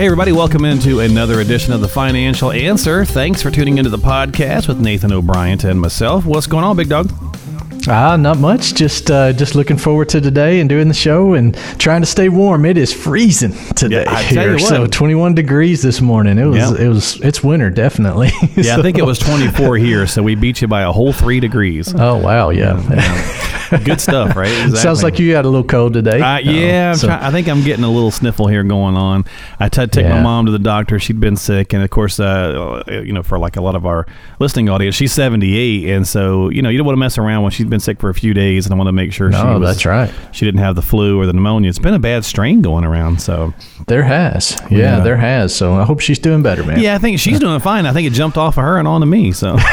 Hey, everybody, welcome into another edition of the Financial Answer. Thanks for tuning into the podcast with Nathan O'Brien and myself. What's going on, big dog? Ah, not much. Just uh, just looking forward to today and doing the show and trying to stay warm. It is freezing today Yeah, I tell you here, so 21 degrees this morning. It was Yeah. it was it's winter definitely. Yeah, I think it was 24 here, so we beat you by a whole three degrees. Oh wow, yeah. Good stuff, right? Sounds like you had a little cold today. Uh, yeah, so- I think I'm getting a little sniffle here going on. I t- take my mom to the doctor. She'd been sick, and of course, uh, you know, for like a lot of our listening audience, she's 78, and so you know, you don't want to mess around when she's been sick for a few days, and I want to make sure she No, was, that's right. She didn't have the flu or the pneumonia. It's been a bad strain going around, so There has, yeah, Yeah. there has. So I hope she's doing better, man. yeah, I think she's doing fine. I think it jumped off of her and onto me. So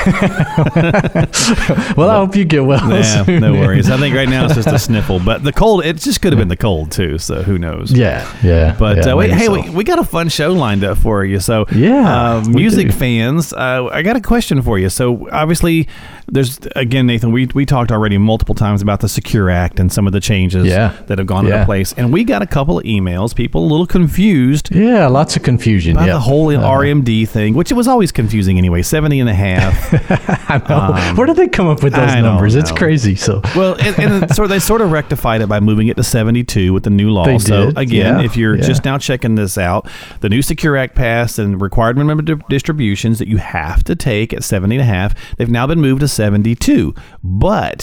Well, I hope you get well. yeah, soon. no worries. I think right now it's just a sniffle, but the cold. It just could have been the cold too. So who knows? Yeah, yeah. But yeah, uh, wait, hey, so. we, we got a fun show lined up for you. So Yeah, uh, music do. fans, uh, I got a question for you. So obviously, there's again, Nathan. We we talked already multiple times about the Secure Act and some of the changes Yeah. that have gone into place, and we got a couple of emails. People a little confused. yeah, lots of confusion. About yeah. the whole Uh, RMD thing, which it was always confusing anyway, 70 and a half. I know. Where did they come up with those Um, I numbers? It's crazy. So Well, and, and of, they sort of rectified it by moving it to 72 with the new law. They so did, again, yeah, if you're yeah. just now checking this out, the new Secure Act passed and required minimum di- distributions that you have to take at 70 and a half. They've now been moved to 72. But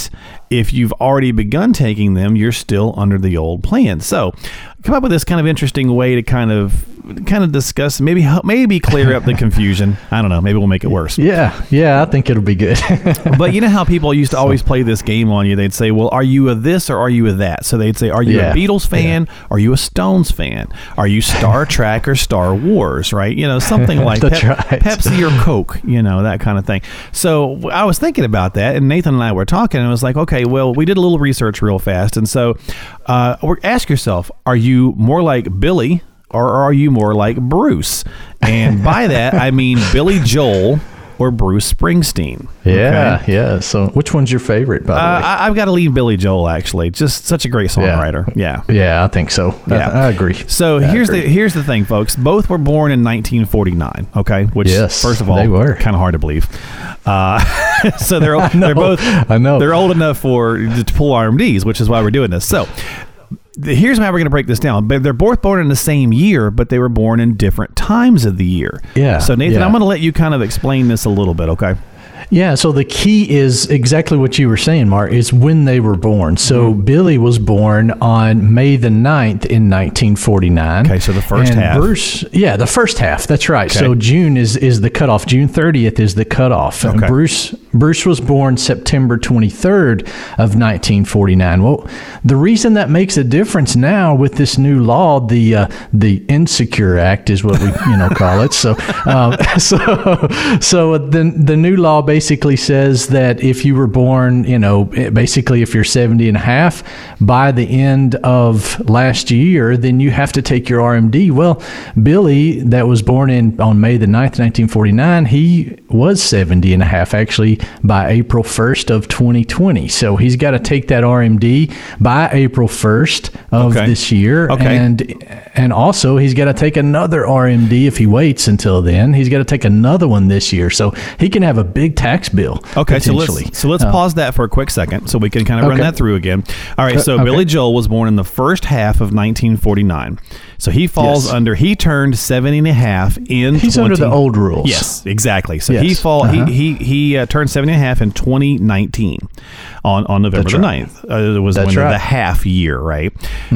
if you've already begun taking them, you're still under the old plan. So come up with this kind of interesting way to kind of kind of discuss maybe help- maybe clear up the confusion. I don't know, maybe we'll make it worse. yeah, yeah, I think it'll be good. But you know how people used to always play this game on you? They'd say, "Well, are you a this or are you a that?" So they'd say, "Are you Yeah. a Beatles fan? Are you a Stones fan? Are you Star Trek or Star Wars?" Right? You know, something like Pep- right. Pepsi or Coke. You know, that kind of thing. So I was thinking about that, and Nathan and I were talking, and I was like, "Okay, well, we did a little research real fast, and so uh, ask yourself, are you more like Billy?" Or are you more like Bruce? And by that, I mean Billy Joel or Bruce Springsteen. yeah, Okay? yeah. So which one's your favorite, by the Uh, way? I, I've got to leave Billy Joel. Actually, just such a great songwriter. Yeah. Yeah, I think so. Yeah. I, I agree. So I here's the here's the thing, folks. Both were born in 1949. Okay, which Yes, first of all, they were. kind of hard to believe. Uh, so they're they're both I know. they're old enough for to pull RMDs, which is why we're doing this. So. Here's how we're going to break this down. But they're both born in the same year, but they were born in different times of the year. Yeah, So Nathan, yeah. I'm going to let you kind of explain this a little bit. Okay. Yeah, so the key is exactly what you were saying, Mark, is when they were born. So Mm-hmm. Billy was born on May the 9th in 1949. Okay, so the first and half. Bruce, yeah, the first half. That's right. Okay. So June is is the cutoff. June 30th is the cutoff. And Okay. Bruce Bruce was born September 23rd of 1949. Well, the reason that makes a difference now with this new law, the uh, the Insecure Act is what we you know call it. So um, so so the the new law basically says that if you were born, you know, basically if you're 70 and a half by the end of last year, then you have to take your RMD. Well, Billy, that was born in on May the 9th, 1949, he was 70 and a half actually by April 1st of 2020. So he's got to take that RMD by April 1st of Okay. this year. Okay. And and also he's got to take another RMD if he waits until then. He's got to take another one this year. So he can have a big tax bill. Okay, so let's so let's pause that for a quick second so we can kind of run that through again. All right, so okay. Billy Joel was born in the first half of 1949. So he falls Yes. under he turned 70 and a half in He's 20 under the old rules. Yes, exactly. So Yes. he fall Uh-huh. he he he uh, turned 70 and a half in 2019 on, on November That's the right. 9th. Uh, it was That's when right. the half year, right?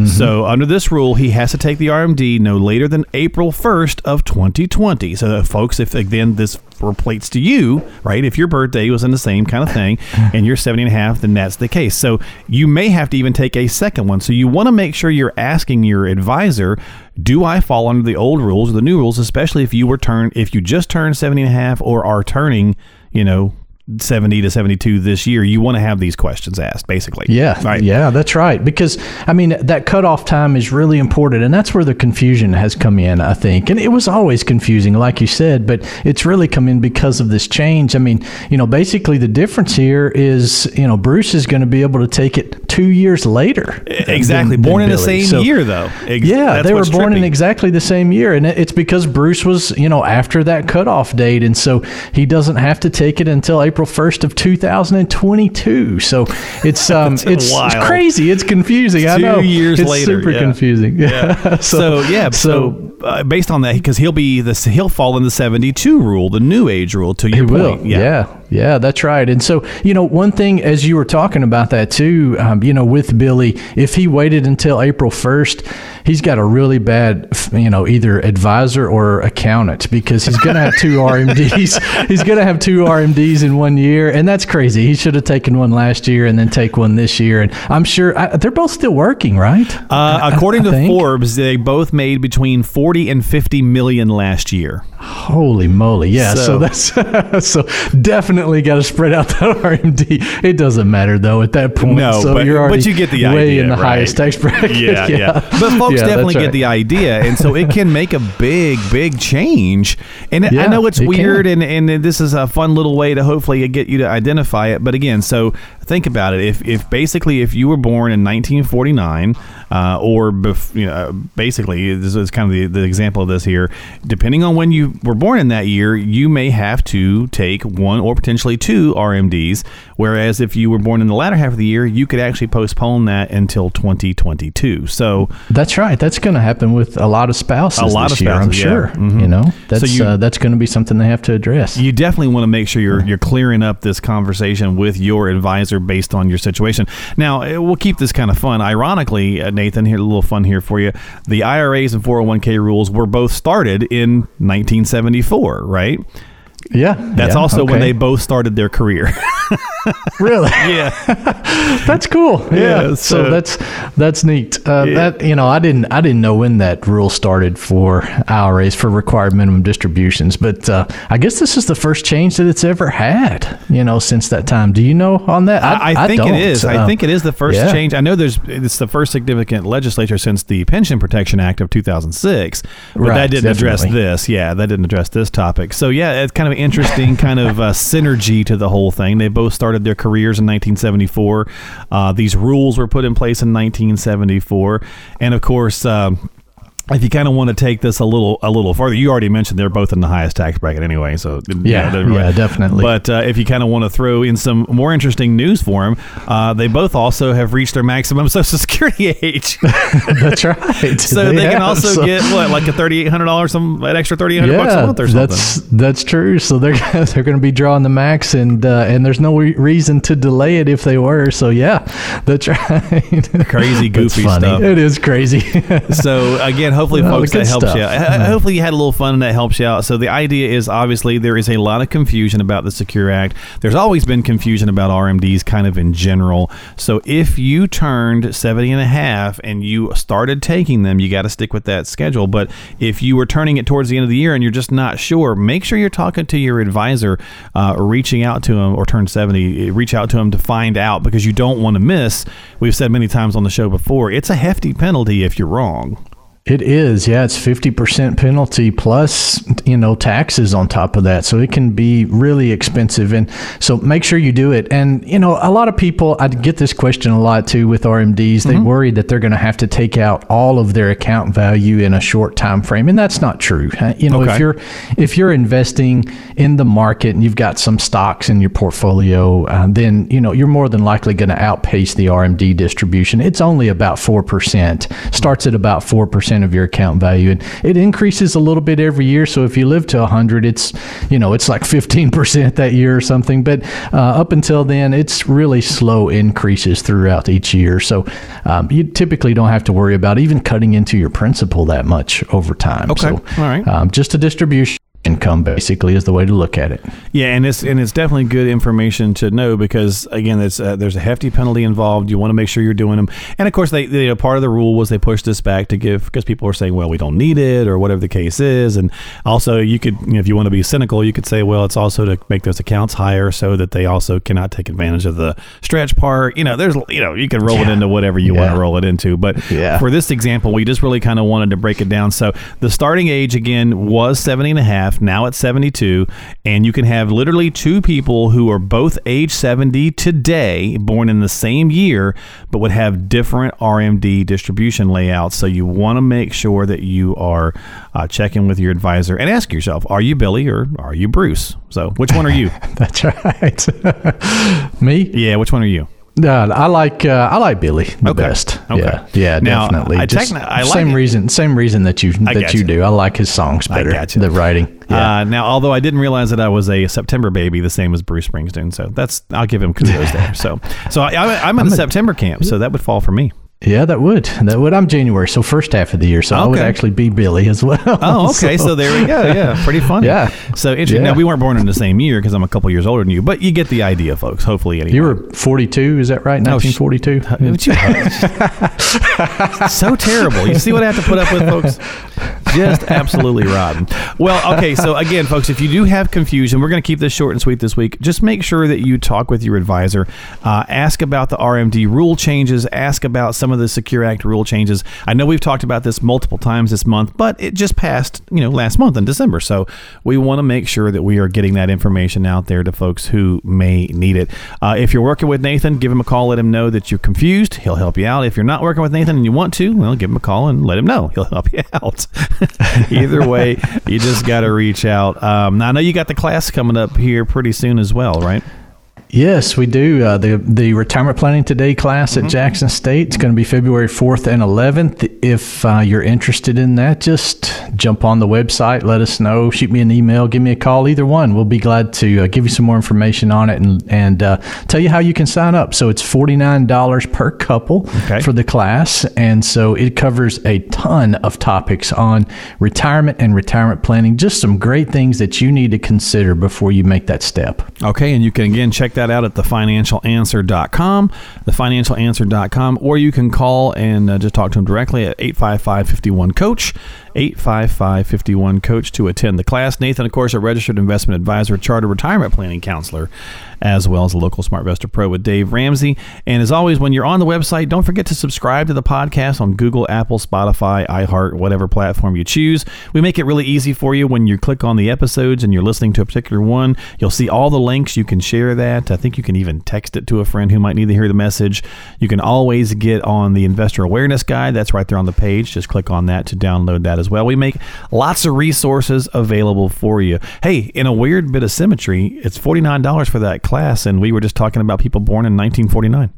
So under this rule, he has to take the RMD no later than April 1st of 2020. So uh, folks, if again this relates to you, right? If your birthday was in the same kind of thing and you're 70 and a half, then that's the case. So you may have to even take a second one. So you want to make sure you're asking your advisor, do I fall under the old rules or the new rules, especially if you were turn if you just turned 70 and a half or are turning, you know, 70 to 72 this year, you want to have these questions asked, basically. Yeah, Right. yeah, that's right. Because I mean, that cutoff time is really important, and that's where the confusion has come in. I think, and it was always confusing, like you said, but it's really come in because of this change. I mean, you know, basically the difference here is, you know, Bruce is going to be able to take it two years later. Exactly. than- than Born in the same So- year, though. Ex- yeah, they were born in exactly the same year, and it's because Bruce was, you know, after that cutoff date, and so he doesn't have to take it until April first of two thousand and twenty-two. So it's um, it's, it's crazy, it's confusing. I know years it's later, super yeah. confusing. Yeah. so, yeah, so, uh, based on that, because he'll be the he'll fall in the seventy two rule, the new age rule. To He your will. point, Yeah. yeah. that's right. And so, you know, one thing as you were talking about that too, um, you know, with Billy, if he waited until April 1st, he's got a really bad, you know, either advisor or accountant because he's going to have two RMDs. he's going to have two RMDs in one year. And that's crazy. He should have taken one last year and then take one this year. And I'm sure I, they're both still working, right? Uh, according I to think. Forbes, they both made between forty and fifty million last year. Holy moly! Yeah, so, So- that's so definitely got to spread out that RMD. It doesn't matter though at that point. No, so but- you're already but you get the way idea, in the right? highest tax bracket. Yeah, yeah. But folks Yeah, definitely that's get the idea, and so it can make a big, big change. And I know it's it can. weird, and and this is a fun little way to hopefully get you to identify it. But again, so think about it. If if basically if you were born in 1949, uh, or bef- you know, basically this is kind of the, the example of this here. Depending on when you were born in that year, you may have to take one or potentially two RMDs. Whereas if you were born in the latter half of the year, you could actually postpone that until 2022. So That's right. That's going to happen with a lot of spouses. A lot this of year, I'm spouses, yeah. sure. Mhm. You know, that's you- uh, that's going to be something they have to address. you definitely want to make sure you're you're clearing up this conversation with your advisor based on your situation. Now, eh, we'll keep this kind of fun. Ironically, uh, Nathan, here a little fun here for you. The IRAs and 401k rules were both started in 1974, right? Yeah, That's yeah, also when they both started their career. really. yeah. That's cool. Yeah. Yeah, so, so- that's that's neat. Uh, Yeah. That you know, I didn't I didn't know when that rule started for IRAs for required minimum distributions, but uh, I guess this is the first change that it's ever had. You know, since that time. Do you know on that? I, I think don't. it is. I Uh, think it is the first yeah. change. I know there's it's the first significant legislature since the Pension Protection Act of 2006, but that didn't address this. Yeah, that didn't address this topic. So yeah, it's kind of interesting kind of uh, synergy to the whole thing. They both started their careers in 1974. Uh, these rules were put in place in 1974, and of course. Um, if you kind of want to take this a little a little farther, you already mentioned they're both in the highest tax bracket anyway. So Yeah, they're- yeah, definitely. But uh, if you kind of want to throw in some more interesting news for them, uh, they both also have reached their maximum Social Security age, That's right. so they, can have, also so- get what like a thirty eight hundred dollars, some an extra thirty eight hundred bucks a month or something. That's that's true. So they're they're going to be drawing the max, and uh, and there's no re- reason to delay it if they were. So yeah, that's right. Crazy, goofy stuff. It is crazy. so again, hopefully, folks, that helps stuff. you. out. Ho- Hopefully, you had a little fun and that helps you out. So the idea is obviously there is a lot of confusion about the Secure Act. There's always been confusion about RMDs, kind of in general. So if you turned 70 and a half and you started taking them, you got to stick with that schedule. But if you were turning it towards the end of the year and you're just not sure, make sure you're talking to your advisor, uh, reaching out to them, or turn 70, reach out to them to find out because you don't want to miss. We've said many times on the show before, it's a hefty penalty if you're wrong. It is, yeah. It's fifty percent penalty plus, you know, taxes on top of that. So it can be really expensive, and so make sure you do it. And you know, a lot of people, I get this question a lot too with RMDs. They worry that they're going to have to take out all of their account value in a short time frame, and that's not true. You know, Okay. if you're if you're investing in the market and you've got some stocks in your portfolio, uh, then you know you're more than likely going to outpace the RMD distribution. It's only about four percent. Starts at about four percent percent of your account value, and it increases a little bit every year. So if you live to hundred, it's you know it's like fifteen percent that year or something. But uh, up until then, it's really slow increases throughout each year. So um, you typically don't have to worry about even cutting into your principal that much over time. Okay. So, All right. Um, just a distribution income basically is the way to look at it. Yeah, and it's and it's definitely good information to know because again, it's uh, there's a hefty penalty involved. You want to make sure you're doing them, and of course, they, they you know, part of the rule was they pushed this back to give because people are saying, well, we don't need it or whatever the case is, and also you could you know, if you want to be cynical, you could say, well, it's also to make those accounts higher so that they also cannot take advantage of the stretch part. You know, there's you know you can roll it into whatever you want to roll it into, but Yeah. for this example, we just really kind of wanted to break it down. So the starting age again was 70 and a half. Now at 72. And you can have literally two people who are both age 70 today, born in the same year, but would have different RMD distribution layouts. So you want to make sure that you are uh, checking with your advisor and ask yourself, are you Billy or are you Bruce? So which one are you? That's right. Me? yeah, which one are you? Uh, I like uh, I like Billy the Okay. best. Okay. Yeah, yeah, Now, definitely. I Just I like same it. reason, same reason that you that gotcha. you do. I like his songs better. The writing. Yeah. Uh, now, although I didn't realize that I was a September baby, the same as Bruce Springsteen, so that's I'll give him kudos there. So, so I, I, I'm in the September camp, so that would fall for me. Yeah, that would. That would. I'm January, so first half of the year. So I would actually be Billy as well. Oh, okay. So, there we go. Yeah, pretty funny. Yeah. So interesting. Yeah. Now we weren't born in the same year because I'm a couple years older than you, but you get the idea, folks. Hopefully, anyway. you were 42. Is that right? Oh, sh- 1942. Would you- so terrible. You see what I have to put up with, folks? Just absolutely rotten. Well, okay. So again, folks, if you do have confusion, we're going to keep this short and sweet this week. Just make sure that you talk with your advisor. Uh, ask about the RMD rule changes. Ask about some of the Secure Act rule changes. I know we've talked about this multiple times this month, but it just passed, you know, last month in December. So we want to make sure that we are getting that information out there to folks who may need it. Uh, if you're working with Nathan, give him a call. Let him know that you're confused. He'll help you out. If you're not working with Nathan and you want to, well, give him a call and let him know. He'll help you out. Either way, you just got to reach out. Um, now, I know you got the class coming up here pretty soon as well, right? Yes, we do. Uh, the the retirement planning today class at Jackson State is going to be February fourth and eleventh. If uh, you're interested in that, just jump on the website, let us know, shoot me an email, give me a call. Either one, we'll be glad to uh, give you some more information on it and and uh, tell you how you can sign up. So it's forty nine dollars per couple Okay. for the class, and so it covers a ton of topics on retirement and retirement planning. Just some great things that you need to consider before you make that step. Okay, and you can again check that out at thefinancialanswer.com, thefinancialanswer.com, or you can call and uh, just talk to them directly at 855-51-COACH, 855-51-COACH to attend the class. Nathan, of course, a registered investment advisor, chartered retirement planning counselor, as well as a local Smart Investor Pro with Dave Ramsey. And as always, when you're on the website, don't forget to subscribe to the podcast on Google, Apple, Spotify, iHeart, whatever platform you choose. We make it really easy for you when you click on the episodes and you're listening to a particular one. You'll see all the links. You can share that. I think you can even text it to a friend who might need to hear the message. You can always get on the Investor Awareness Guide. That's right there on the page. Just click on that to download that as well. We make lots of resources available for you. Hey, in a weird bit of symmetry, it's $49 for that class, and we were just talking about people born in 1949.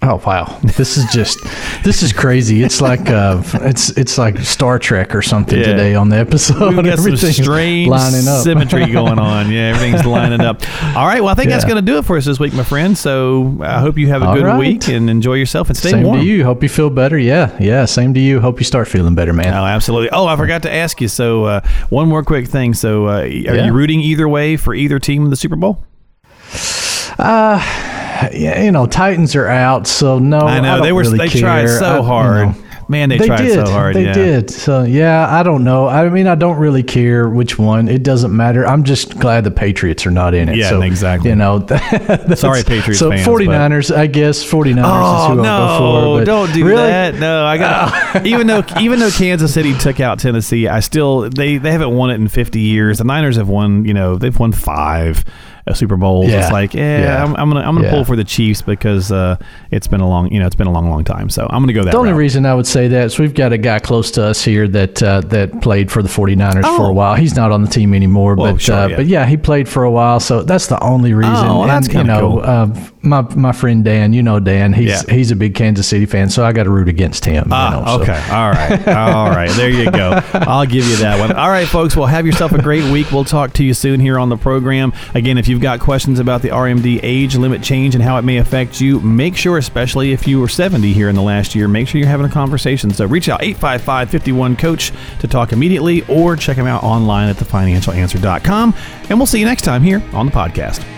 Oh wow, this is just this is crazy. It's like uh, it's it's like Star Trek or something Yeah. today on the episode. We've got some strange lining up. symmetry going on. Yeah, everything's lining up. All right. Well, I think that's going to do it for us this week, my friend. So I hope you have a All good right. week and enjoy yourself and stay Same warm. to you. Hope you feel better. Yeah, yeah. Same to you. Hope you start feeling better, man. Oh, absolutely. Oh, I forgot to ask you. So, uh, one more quick thing. So, uh, are Yeah. you rooting either way for either team in the Super Bowl? yeah, you know, Titans are out, so no. I know don't they were. really they care. tried so I- you hard. know. Man, they, They tried did. so hard. They yeah. did. So yeah, I don't know. I mean, I don't really care which one. It doesn't matter. I'm just glad the Patriots are not in it. Yeah, so, exactly. You know, that's- Sorry, Patriots So fans, 49ers, I guess 49ers is Oh who no! I'll go for. But don't do really? that. No, I got. even though even though Kansas City took out Tennessee, I still they they haven't won it in 50 years. The Niners have won. You know, they've won five uh, Super Bowls. Yeah. It's like, yeah, Yeah. I'm, I'm gonna I'm gonna Yeah. pull for the Chiefs because uh, it's been a long you know it's been a long long time. So I'm gonna go that. The only route. reason I would say that is we've got a guy close to us here that uh, that played for the 49ers for Oh. a while. He's not on the team anymore, Well, but sure, uh, yeah. but yeah, he played for a while, so that's the only reason. Oh, that's and, you kinda know, cool. Uh, my my friend Dan, you know Dan, he's Yeah. he's a big Kansas City fan, so I got to root against him. you Ah, know, so. okay. All right. All right. There you go. I'll give you that one. All right, folks. Well, have yourself a great week. We'll talk to you soon here on the program. Again, if you've got questions about the RMD age limit change and how it may affect you, make sure, especially if you were 70 here in the last year, make sure you're having a conversation. So reach out 855 51 Coach to talk immediately or check them out online at thefinancialanswer.com. And we'll see you next time here on the podcast.